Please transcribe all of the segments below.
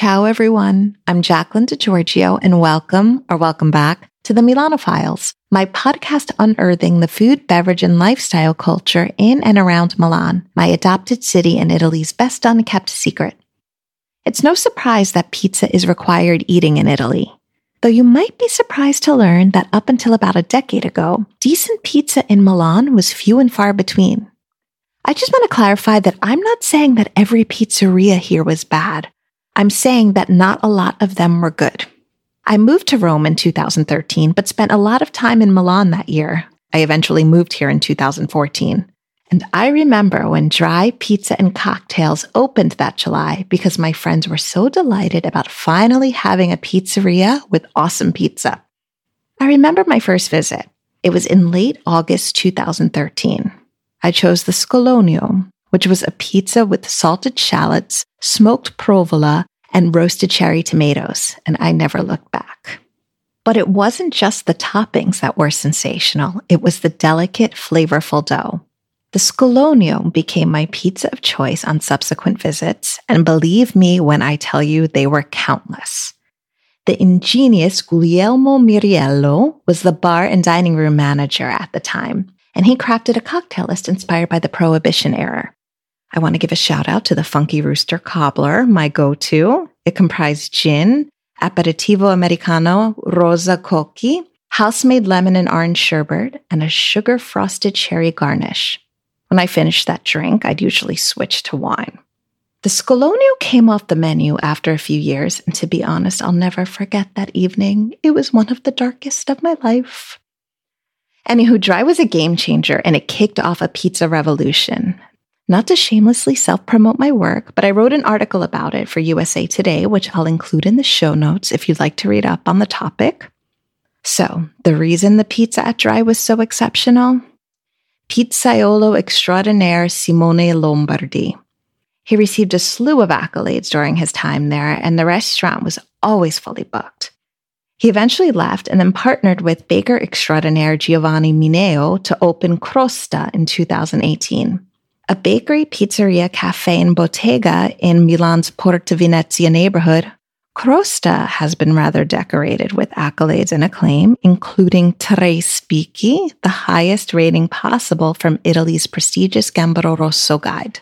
Ciao, everyone. I'm Jaclyn DeGiorgio, and welcome or welcome back to the Milano Files, my podcast unearthing the food, beverage, and lifestyle culture in and around Milan, my adopted city and Italy's best unkept secret. It's no surprise that pizza is required eating in Italy. Though you might be surprised to learn that up until about a decade ago, decent pizza in Milan was few and far between. I just want to clarify that I'm not saying that every pizzeria here was bad. I'm saying that not a lot of them were good. I moved to Rome in 2013, but spent a lot of time in Milan that year. I eventually moved here in 2014. And I remember when Dry Pizza and Cocktails opened that July because my friends were so delighted about finally having a pizzeria with awesome pizza. I remember my first visit. It was in late August 2013. I chose the Scalogno, which was a pizza with salted shallots, smoked provola, and roasted cherry tomatoes, and I never looked back. But it wasn't just the toppings that were sensational, it was the delicate, flavorful dough. The Scalogno became my pizza of choice on subsequent visits, and believe me when I tell you they were countless. The ingenious Guglielmo Miriello was the bar and dining room manager at the time, and he crafted a cocktail list inspired by the Prohibition era. I want to give a shout out to the Funky Rooster Cobbler, my go to. It comprised gin, aperitivo americano, rosa cocchi, house made lemon and orange sherbet, and a sugar frosted cherry garnish. When I finished that drink, I'd usually switch to wine. The Scalogno came off the menu after a few years, and to be honest, I'll never forget that evening. It was one of the darkest of my life. Anywho, Dry was a game changer and it kicked off a pizza revolution. Not to shamelessly self promote my work, but I wrote an article about it for USA Today, which I'll include in the show notes if you'd like to read up on the topic. So, the reason the pizza at Dry was so exceptional? Pizzaiolo extraordinaire Simone Lombardi. He received a slew of accolades during his time there, and the restaurant was always fully booked. He eventually left and then partnered with baker extraordinaire Giovanni Mineo to open Crosta in 2018, a bakery, pizzeria, cafe, and bottega in Milan's Porta Venezia neighborhood. Crosta has been rather decorated with accolades and acclaim, including Tre Spicchi, the highest rating possible from Italy's prestigious Gambero Rosso guide.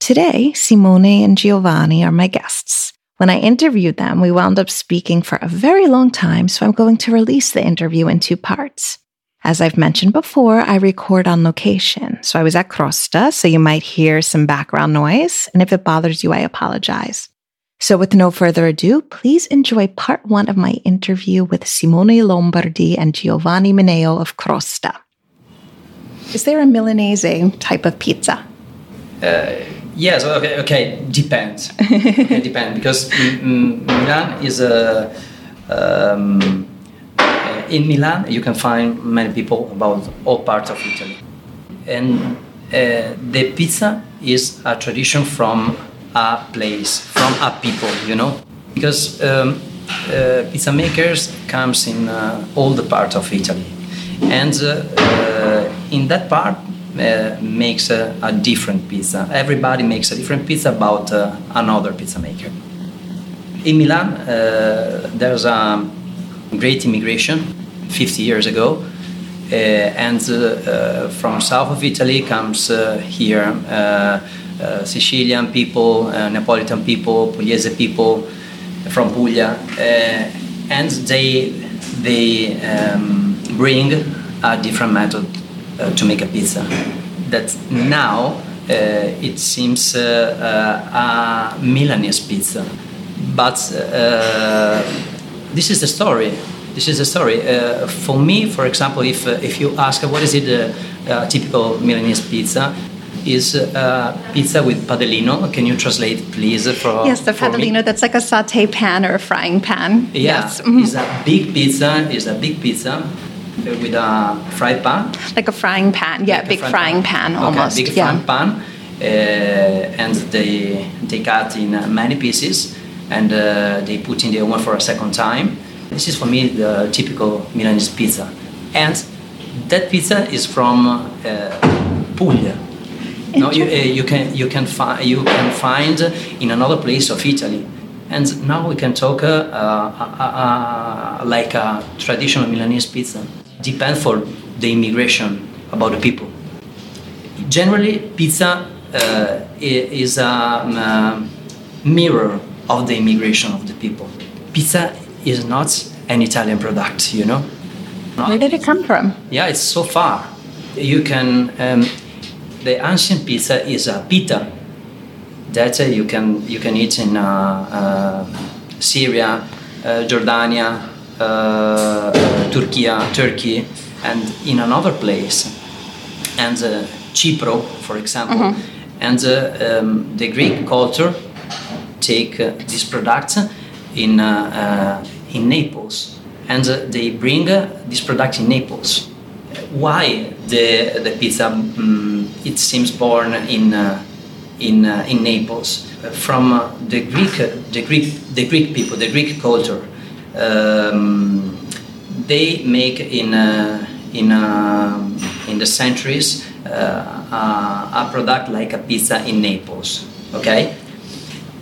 Today, Simone and Giovanni are my guests. When I interviewed them, we wound up speaking for a very long time, so I'm going to release the interview in two parts. As I've mentioned before, I record on location. So I was at Crosta, so you might hear some background noise. And if it bothers you, I apologize. So with no further ado, please enjoy part one of my interview with Simone Lombardi and Giovanni Mineo of Crosta. Is there a Milanese type of pizza? Uh, Yes, okay, okay, depends. okay, depends because Milan is a. Um, in Milan, you can find many people about all parts of Italy, and uh, the pizza is a tradition from a place, from a people, you know, because um, uh, pizza makers comes in uh, all the parts of Italy, and uh, uh, in that part uh, makes a, a, different pizza. Everybody makes a different pizza about another pizza maker. In Milan, there's a great immigration 50 years ago, uh, and uh, uh, from south of Italy comes here Sicilian people, Neapolitan people, Pugliese people from Puglia, and they they um, bring a different method uh, to make a pizza. That now uh, it seems uh, a Milanese pizza, but this is the story. This is the story. for me, for example, if if you ask what is it a typical Milanese pizza, is uh, pizza with padellino. Can you translate, please? For, yes, the padellino. That's like a saute pan or a frying pan. Yeah, yes. Mm-hmm. it's a big pizza. It's a big pizza with a fried pan. Like a frying pan, yeah, like big frying pan, pan almost. Okay, big yeah. frying pan, uh, and they they cut in many pieces, and uh, they put in the oven for a second time. This is for me the typical Milanese pizza, and that pizza is from uh, Puglia. No, you, uh, you can you can find you can find in another place of Italy. And now we can talk uh, uh, uh, like a traditional Milanese pizza. Depends for the immigration about the people. Generally, pizza uh, is a um, mirror of the immigration of the people. Pizza is not an Italian product, you know. Where did it come from? Yeah, it's so far. You can. Um, the ancient pizza is a pita that uh, you can you can eat in uh, uh, Syria, Jordania, Turkey, Turkey, and in another place, and Chipro, for example, mm-hmm. and um, the Greek culture take this product in in Naples, and they bring this product in Naples why the the pizza um, it seems born in uh, in, uh, in Naples from uh, the Greek, the Greek, the Greek people, the Greek culture. Um, they make in uh, in in the centuries a product like a pizza in Naples. Okay.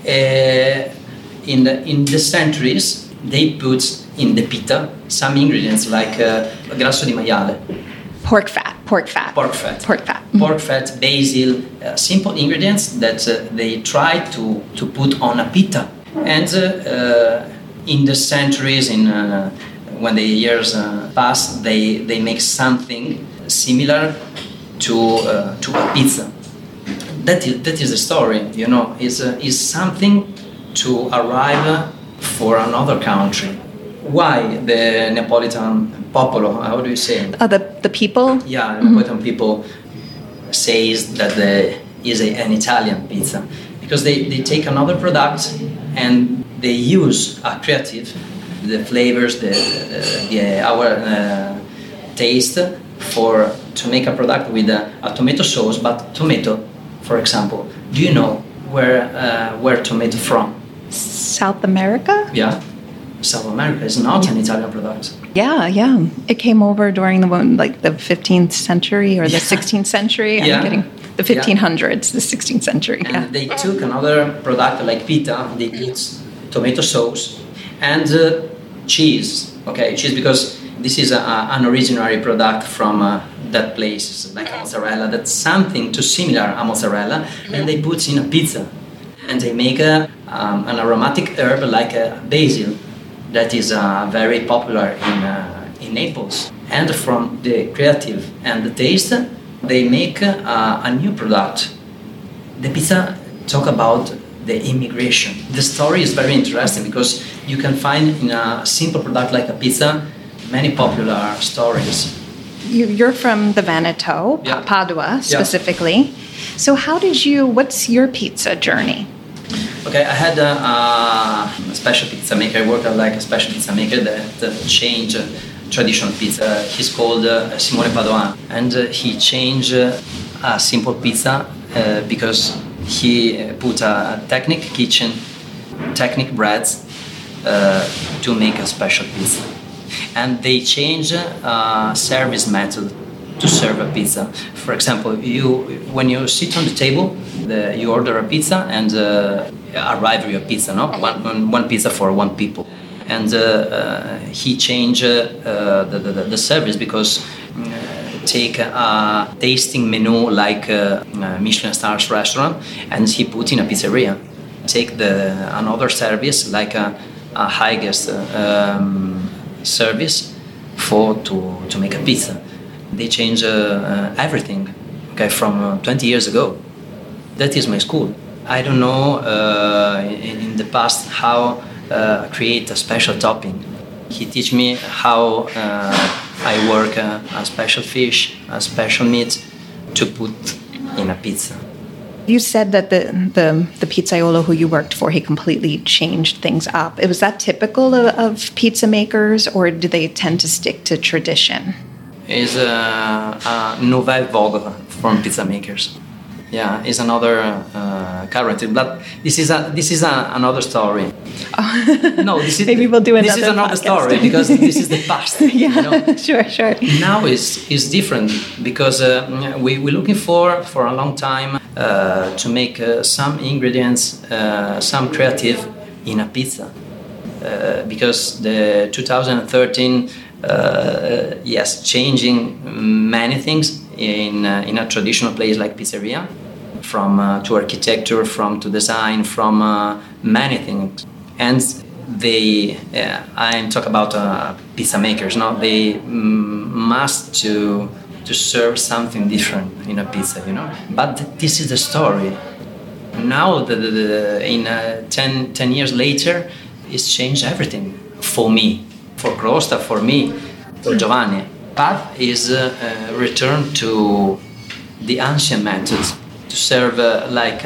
In the in the centuries, they put in the pita some ingredients like grasso di maiale pork fat, pork fat, pork fat, pork fat, mm-hmm. pork fat, basil, uh, simple ingredients that uh, they try to to put on a pita. And uh, uh in the centuries, in uh, when the years uh, pass, they they make something similar to to a pizza. That is that is the story. You know, is is something to arrive for another country. Why the Neapolitan popolo? How do you say? Uh, the the people. Yeah, mm-hmm. Neapolitan people says that the is a, an Italian pizza because they, they take another product and they use a creative the flavors the, the, the our uh, taste for to make a product with a, a, tomato sauce but tomato for example do you know where uh, where tomato from south america yeah South America is not an Italian product. Yeah, yeah. It came over during the like the 15th century or the yeah. 16th century. I'm yeah. getting the 1500s, the 16th century. And yeah. they took another product like pita. They put tomato sauce and uh, cheese. Okay, cheese because this is a, an originary product from uh, that place, like a mozzarella. That's something too similar a mozzarella, and they put in a pizza, and they make a, um, an aromatic herb like a basil that is uh, very popular in, uh, in Naples. And from the creative and the taste, they make uh, a new product. The pizza talk about the immigration. The story is very interesting because you can find in a simple product like a pizza many popular stories. You're from the Veneto, yeah. Padua specifically. Yeah. So, how did you, what's your pizza journey? Okay, I had a, a special pizza maker. I worked like a special pizza maker that uh, changed uh, traditional pizza. He's called uh, Simone Padoan, and uh, he changed uh, a simple pizza uh, because he put a technique kitchen, technique breads to make a special pizza, and they changed service method to serve a pizza. For example, you when you sit on the table, the, you order a pizza and uh, arrive your pizza, no? One, one pizza for one people. And uh, uh, he changed uh, the, the, the, service because uh, take a tasting menu like a Michelin stars restaurant and he put in a pizzeria. Take the another service like a, a high guest um, service for to, to make a pizza. They change uh, everything okay, from 20 years ago. That is my school. I don't know uh, in, in, the past how uh, create a special topping. He teach me how uh, I work uh, a special fish, a special meat to put in a pizza. You said that the, the, the pizzaiolo who you worked for, he completely changed things up. Was that typical of, of pizza makers, or do they tend to stick to tradition? Is a, a nouvelle vogue from pizza makers yeah, is another uh, character. But this is a this is a, another story. Oh. no, this is maybe we'll do another. This is another story because this is the past. yeah, you know? sure, sure. Now is is different because uh, we we're looking for for a long time uh, to make uh, some ingredients, uh, some creative in a pizza. Uh, because the 2013, uh, yes, changing many things in, uh, in a traditional place like pizzeria, from uh, to architecture, from to design, from uh, many things. And they, uh, I'm talking about pizza makers, no? They mm, must to to serve something different in a pizza, you know. But this is the story. Now, the, the, the in uh, 10, 10 years later, it's changed everything for me, for Crosta, for me, for Giovanni. Path is uh, uh, return to the ancient methods to serve uh, like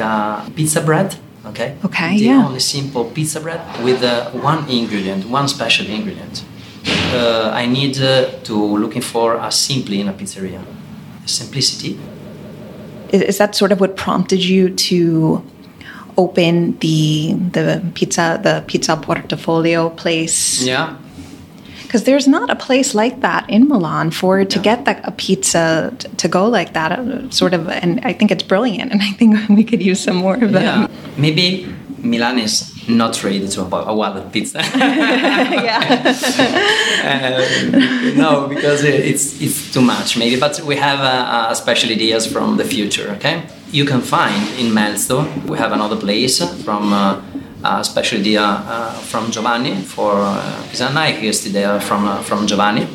pizza bread. Okay. Okay. The yeah. only simple pizza bread with uh, one ingredient, one special ingredient. Uh, I need uh, to looking for a simply in a pizzeria. Simplicity. Is, is that sort of what prompted you to open the the pizza the pizza portafoglio place? Yeah because there's not a place like that in Milan for to get that, a pizza t- to go like that. Uh, sort of, and I think it's brilliant, and I think we could use some more of them. Yeah. Maybe Milan is not ready to have a wild pizza. yeah. uh, no, because it's it's too much maybe. But we have uh, special ideas from the future. Okay, you can find in Melzo. We have another place from. Uh, uh, special idea uh, from Giovanni for uh, Pisana, idea from uh, from Giovanni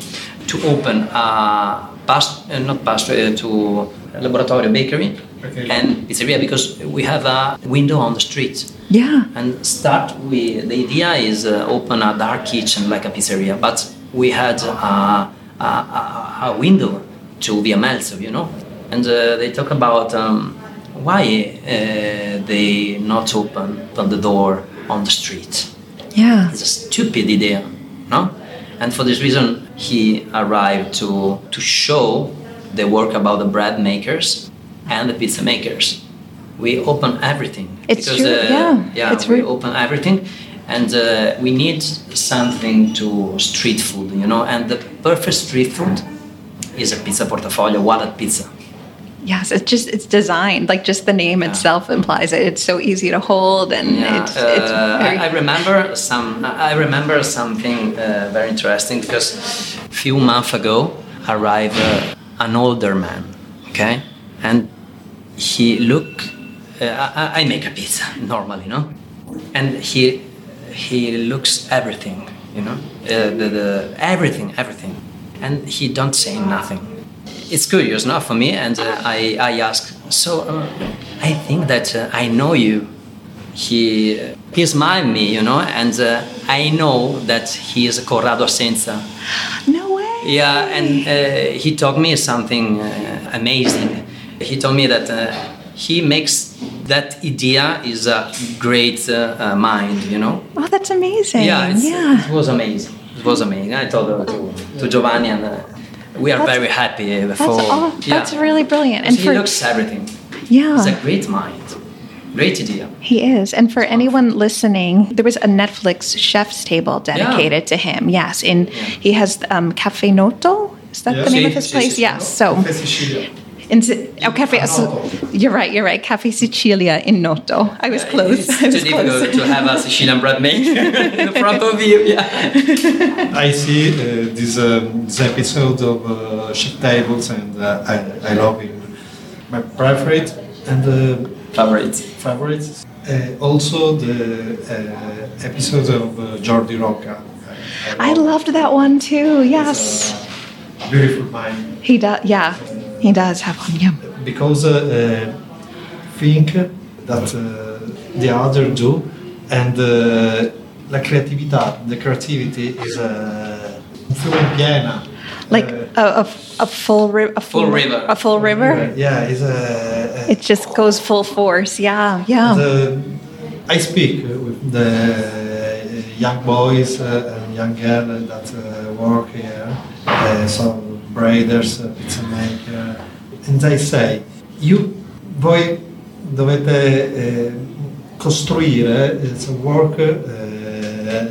to open a past, uh, not past, uh, to laboratory bakery okay. and pizzeria because we have a window on the street. Yeah. And start with the idea is uh, open a dark kitchen like a pizzeria, but we had a, a, a, a window to Via Melzo, you know, and they talk about. Um, why uh, they not open the door on the street? Yeah, it's a stupid idea, no? And for this reason, he arrived to to show the work about the bread makers and the pizza makers. We open everything. It's because, true. Uh, yeah, yeah, it's we open everything, and uh, we need something to street food, you know. And the perfect street food is a pizza portafoglio, wallet pizza. Yes, it's just it's designed like just the name yeah. itself implies it. It's so easy to hold, and yeah. it's, it's uh, very... I, I, remember some. I remember something uh, very interesting because a few months ago arrived uh, an older man, okay, and he look. Uh, I, I, make a pizza normally, no, and he he looks everything, you know, uh, the, the everything, everything, and he don't say nothing it's curious now for me, and uh, I I ask. So uh, I think that uh, I know you. He he smiled me, you know, and uh, I know that he is Corrado Assenza. No way. Yeah, and uh, he told me something uh, amazing. He told me that he makes that idea is a great mind, you know. Oh, that's amazing. Yeah, yeah. it was amazing. It was amazing. I told her to, to Giovanni and we are that's, very happy for. That's, oh, that's yeah. really brilliant. And he for, looks everything. Yeah, he's a great mind. Great idea. He is. And for anyone listening, there was a Netflix chef's table dedicated yeah. to him. Yes. In yeah. he has um, Cafe Noto. Is that the name of his place? yes. So in, oh, cafe. So, you're right. You're right. Cafe Sicilia in Noto. I was yeah, close. It's I was too close. difficult to have a Sicilian bread maker in front of you. Yeah. I see uh, this, um, this episode of uh, Chef Tables, and uh, I, I love it. My favorite and uh, favorite favorites. Uh, also the uh, episode of uh, Jordi Roca. I, I loved that one too. Yes. beautiful mind. He does. Yeah. He does have one, yeah. Because uh, think that uh, the other do, and uh, la creatività, the creativity is uh, un fiume piena. Like uh, a, a, a, full, ri- a full, full river. A full river? Yeah, it's a, it just goes full force. Yeah, yeah. The, I speak with the young boys and young girls that work here. Some braiders, pizza maker, and they say, you, voi dovete eh, costruire, it's a work eh,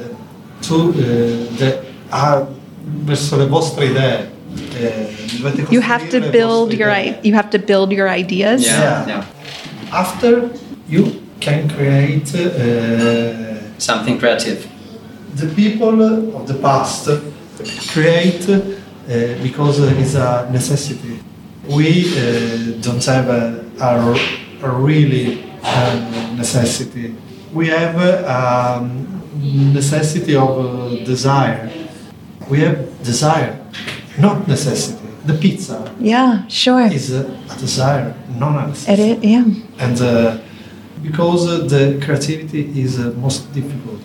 to, eh, the, ah, verso le vostre idee. Eh, you have to build your idee. you have to build your ideas. Yeah. yeah. After you can create uh, something creative. The people of the past create uh, because it's a necessity. We uh, don't have a, a, a really uh, necessity. We have a um, necessity of uh, desire. We have desire, not necessity. The pizza Yeah, sure. is a, a desire, not a necessity. It is, yeah. and uh, because uh, the creativity is uh, most difficult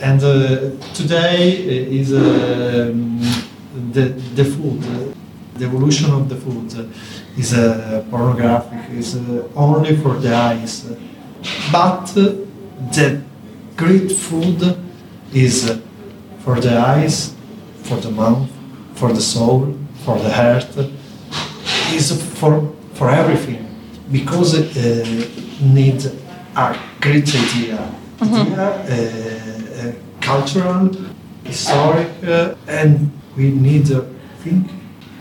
and uh, today is um, the, the food the evolution of the food is uh, pornographic is uh, only for the eyes. But the great food is for the eyes for the mouth for the soul for the heart is for for everything. Because it uh, needs a great idea, idea uh, uh, cultural, historic, uh, and we need to think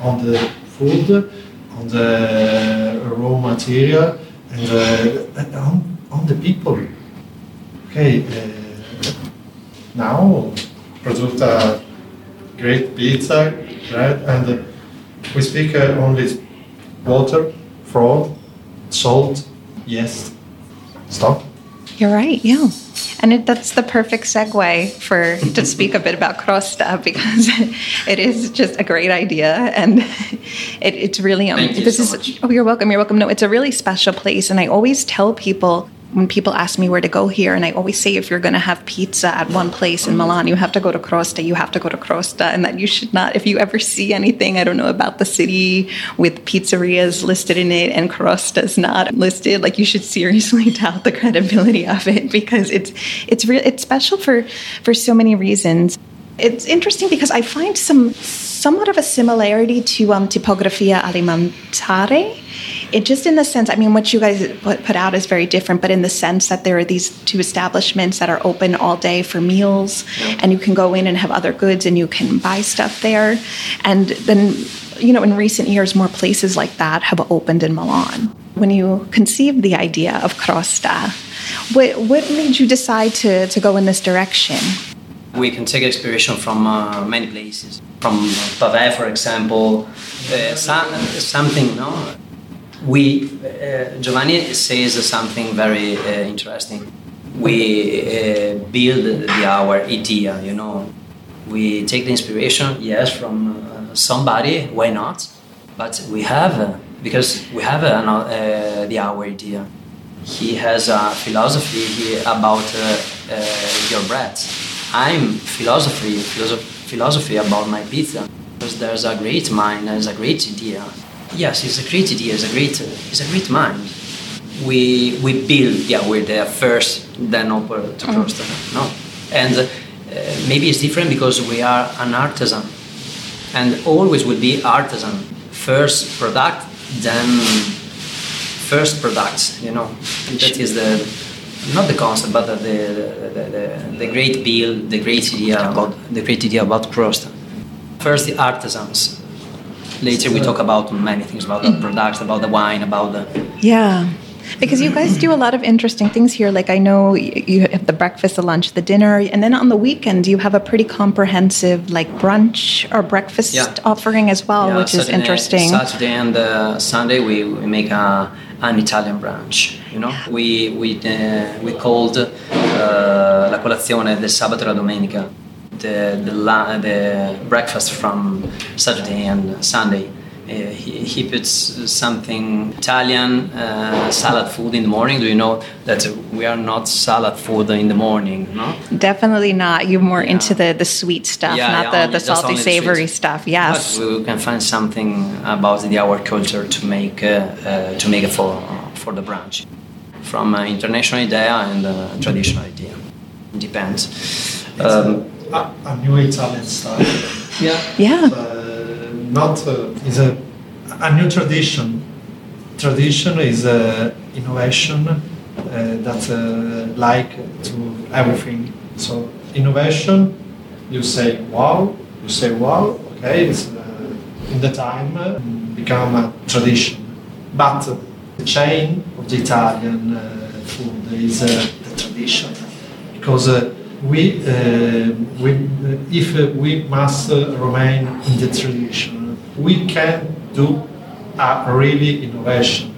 on the food, on the raw material, and uh, and on, on the people. Okay, uh, now produce a great pizza, right? And uh, we speak uh, only water, fraud, salt, yes. Stop. You're right, yeah. And it, that's the perfect segue for to speak a bit about Crosta because it is just a great idea and it, it's really um, this so is much. oh you're welcome you're welcome no it's a really special place and I always tell people when people ask me where to go here and I always say if you're going to have pizza at one place in Milan you have to go to Crosta you have to go to Crosta and that you should not if you ever see anything I don't know about the city with pizzerias listed in it and Crosta is not listed like you should seriously doubt the credibility of it because it's it's real it's special for for so many reasons it's interesting because I find some somewhat of a similarity to um, Tipografia Alimentare. It just in the sense, I mean, what you guys put, put out is very different, but in the sense that there are these two establishments that are open all day for meals, and you can go in and have other goods and you can buy stuff there. And then, you know, in recent years, more places like that have opened in Milan. When you conceived the idea of Crosta, what, what made you decide to, to go in this direction? We can take inspiration from uh, many places. From Pavè, for example, uh, some, something, no? We, uh, Giovanni says something very uh, interesting. We uh, build the, our idea, you know. We take the inspiration, yes, from uh, somebody, why not? But we have, uh, because we have uh, the our idea. He has a philosophy here about your bread. I'm philosophy, philosophy about my pizza because there's a great mind, there's a great idea. Yes, it's a great idea, it's a great, it's a great mind. We we build Yeah, we're idea first, then open to Crosta no, and uh, maybe it's different because we are an artisan, and always will be artisan. First product, then first products. You know, that is the not the concept, but the the, the, the, the great build, the great idea about the great idea about Prost. First, the artisans. Later, we talk about many things about the products, about the wine, about the. Yeah. Because you guys do a lot of interesting things here. Like, I know you have the breakfast, the lunch, the dinner, and then on the weekend, you have a pretty comprehensive, like, brunch or breakfast Yeah. offering as well, Yeah, which is interesting. Saturday and uh, Sunday, we, we make a, an Italian brunch. You know, we we uh, we called uh, la colazione del sabato e la domenica, the the, la, the breakfast from Saturday and Sunday. Uh, he, he puts something Italian uh, salad food in the morning. Do you know that we are not salad food in the morning? No. Definitely not. You're more Yeah. into the, the sweet stuff, Yeah, not yeah, the, only- the salty, only the savory sweet. stuff. Yes. But we can find something about the our culture to make uh, uh, to make it for for the brunch, from uh, international idea and uh, traditional idea. Depends. Um, a, a new Italian style. yeah. Yeah. Uh, not uh, is a a new tradition. Tradition is uh, innovation uh, that uh, like to everything. So innovation, you say wow, you say wow. Okay, it's uh, in the time uh, become a tradition. But uh, the chain of the Italian uh, food is uh, the tradition because uh, we, uh, we if we must remain in the tradition, we can do a really innovation,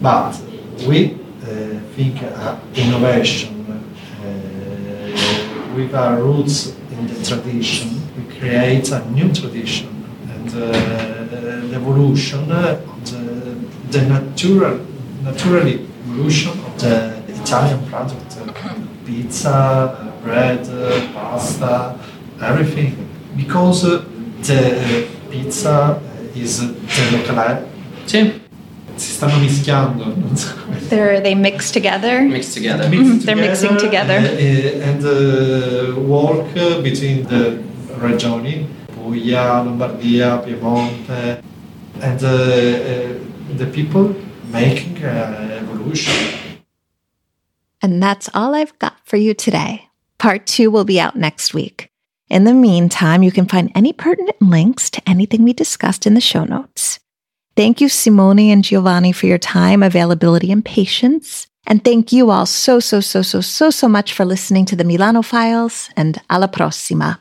but we uh, think uh, innovation uh, with our roots in the tradition, we create a new tradition and uh, evolution of the, the natural, naturally evolution of the Italian product, pizza, bread, pasta, everything, because the pizza is the local. Sì. Si stanno mischiando, non so come. They're, they mix together. Mixed together. Mixed They're mixing together. uh, and uh, work between the regioni, Puglia, Lombardia, Piemonte, and uh, uh, the people making uh, evolution. And that's all I've got for you today. Part two will be out next week. In the meantime, you can find any pertinent links to anything we discussed in the show notes. Thank you, Simone and Giovanni, for your time, availability, and patience. And thank you all so, so, so, so, so, so much for listening to the Milano Files and alla prossima.